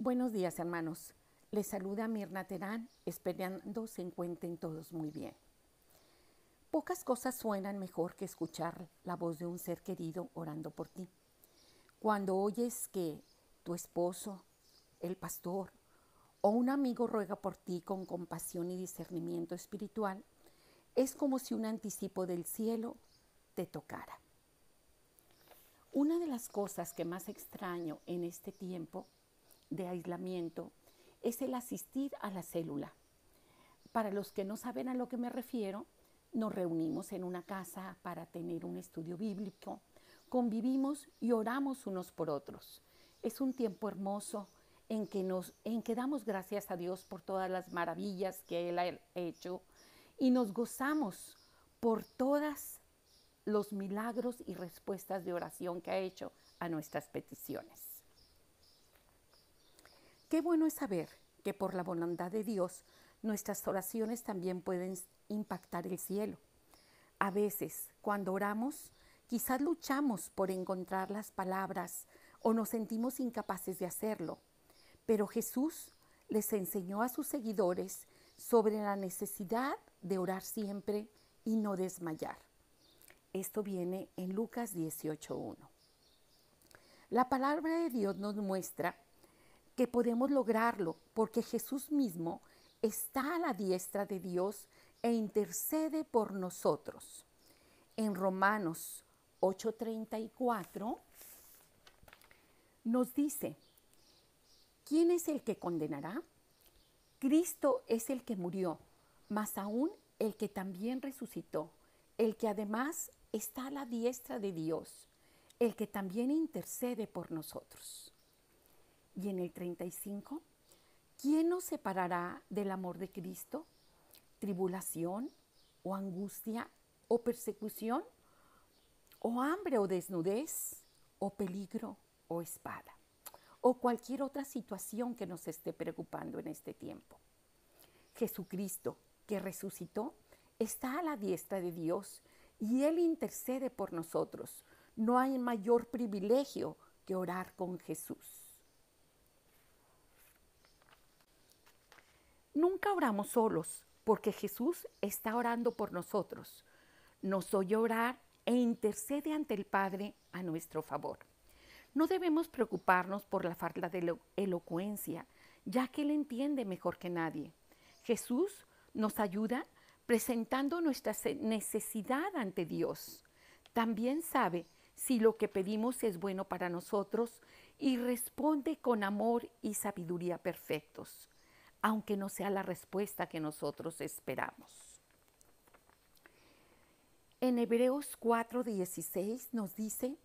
Buenos días, hermanos. Les saluda Mirna Terán, esperando se encuentren todos muy bien. Pocas cosas suenan mejor que escuchar la voz de un ser querido orando por ti. Cuando oyes que tu esposo, el pastor o un amigo ruega por ti con compasión y discernimiento espiritual, es como si un anticipo del cielo te tocara. Una de las cosas que más extraño en este tiempo de aislamiento es el asistir a la célula. Para los que no saben a lo que me refiero, nos reunimos en una casa para tener un estudio bíblico, convivimos y oramos unos por otros. Es un tiempo hermoso en que, nos, en que damos gracias a Dios por todas las maravillas que Él ha hecho y nos gozamos por todas los milagros y respuestas de oración que ha hecho a nuestras peticiones. Qué bueno es saber que por la bondad de Dios nuestras oraciones también pueden impactar el cielo. A veces, cuando oramos, quizás luchamos por encontrar las palabras o nos sentimos incapaces de hacerlo, pero Jesús les enseñó a sus seguidores sobre la necesidad de orar siempre y no desmayar. Esto viene en Lucas 18.1. La palabra de Dios nos muestra que podemos lograrlo porque Jesús mismo está a la diestra de Dios e intercede por nosotros. En Romanos 8:34 nos dice, ¿quién es el que condenará? Cristo es el que murió, más aún el que también resucitó, el que además está a la diestra de Dios, el que también intercede por nosotros. Y en el 35, ¿quién nos separará del amor de Cristo? ¿Tribulación o angustia o persecución? ¿O hambre o desnudez? ¿O peligro o espada? ¿O cualquier otra situación que nos esté preocupando en este tiempo? Jesucristo, que resucitó, está a la diestra de Dios y Él intercede por nosotros. No hay mayor privilegio que orar con Jesús. Nunca oramos solos, porque Jesús está orando por nosotros. Nos oye orar e intercede ante el Padre a nuestro favor. No debemos preocuparnos por la falta de elocuencia, ya que Él entiende mejor que nadie. Jesús nos ayuda presentando nuestra necesidad ante Dios. También sabe si lo que pedimos es bueno para nosotros y responde con amor y sabiduría perfectos, aunque no sea la respuesta que nosotros esperamos. En Hebreos 4:16 nos dice,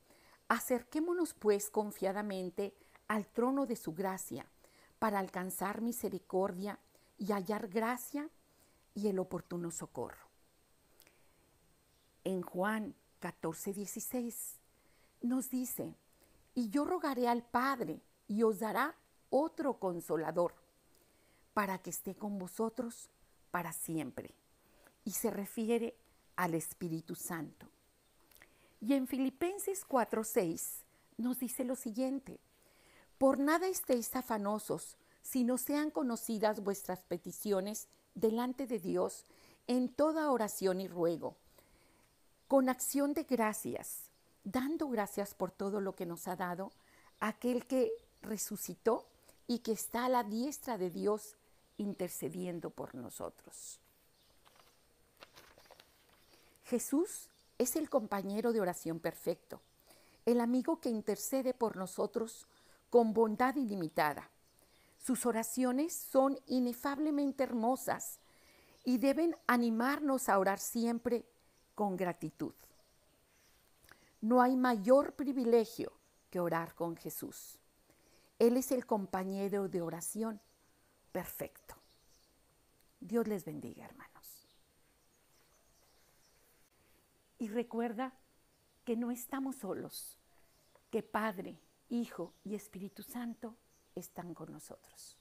acerquémonos pues confiadamente al trono de su gracia para alcanzar misericordia y hallar gracia y el oportuno socorro. En Juan 14, 16 nos dice, y yo rogaré al Padre y os dará otro consolador para que esté con vosotros para siempre. Y se refiere al Espíritu Santo. Y en Filipenses 4:6 nos dice lo siguiente, por nada estéis afanosos, si no sean conocidas vuestras peticiones delante de Dios en toda oración y ruego, con acción de gracias, dando gracias por todo lo que nos ha dado aquel que resucitó y que está a la diestra de Dios intercediendo por nosotros. Jesús es el compañero de oración perfecto, el amigo que intercede por nosotros con bondad ilimitada sus oraciones son inefablemente hermosas y deben animarnos a orar siempre con gratitud. No hay mayor privilegio que orar con Jesús. Él es el compañero de oración perfecto. Dios les bendiga, hermanos. Y recuerda que no estamos solos, que Padre, Hijo y Espíritu Santo están con nosotros.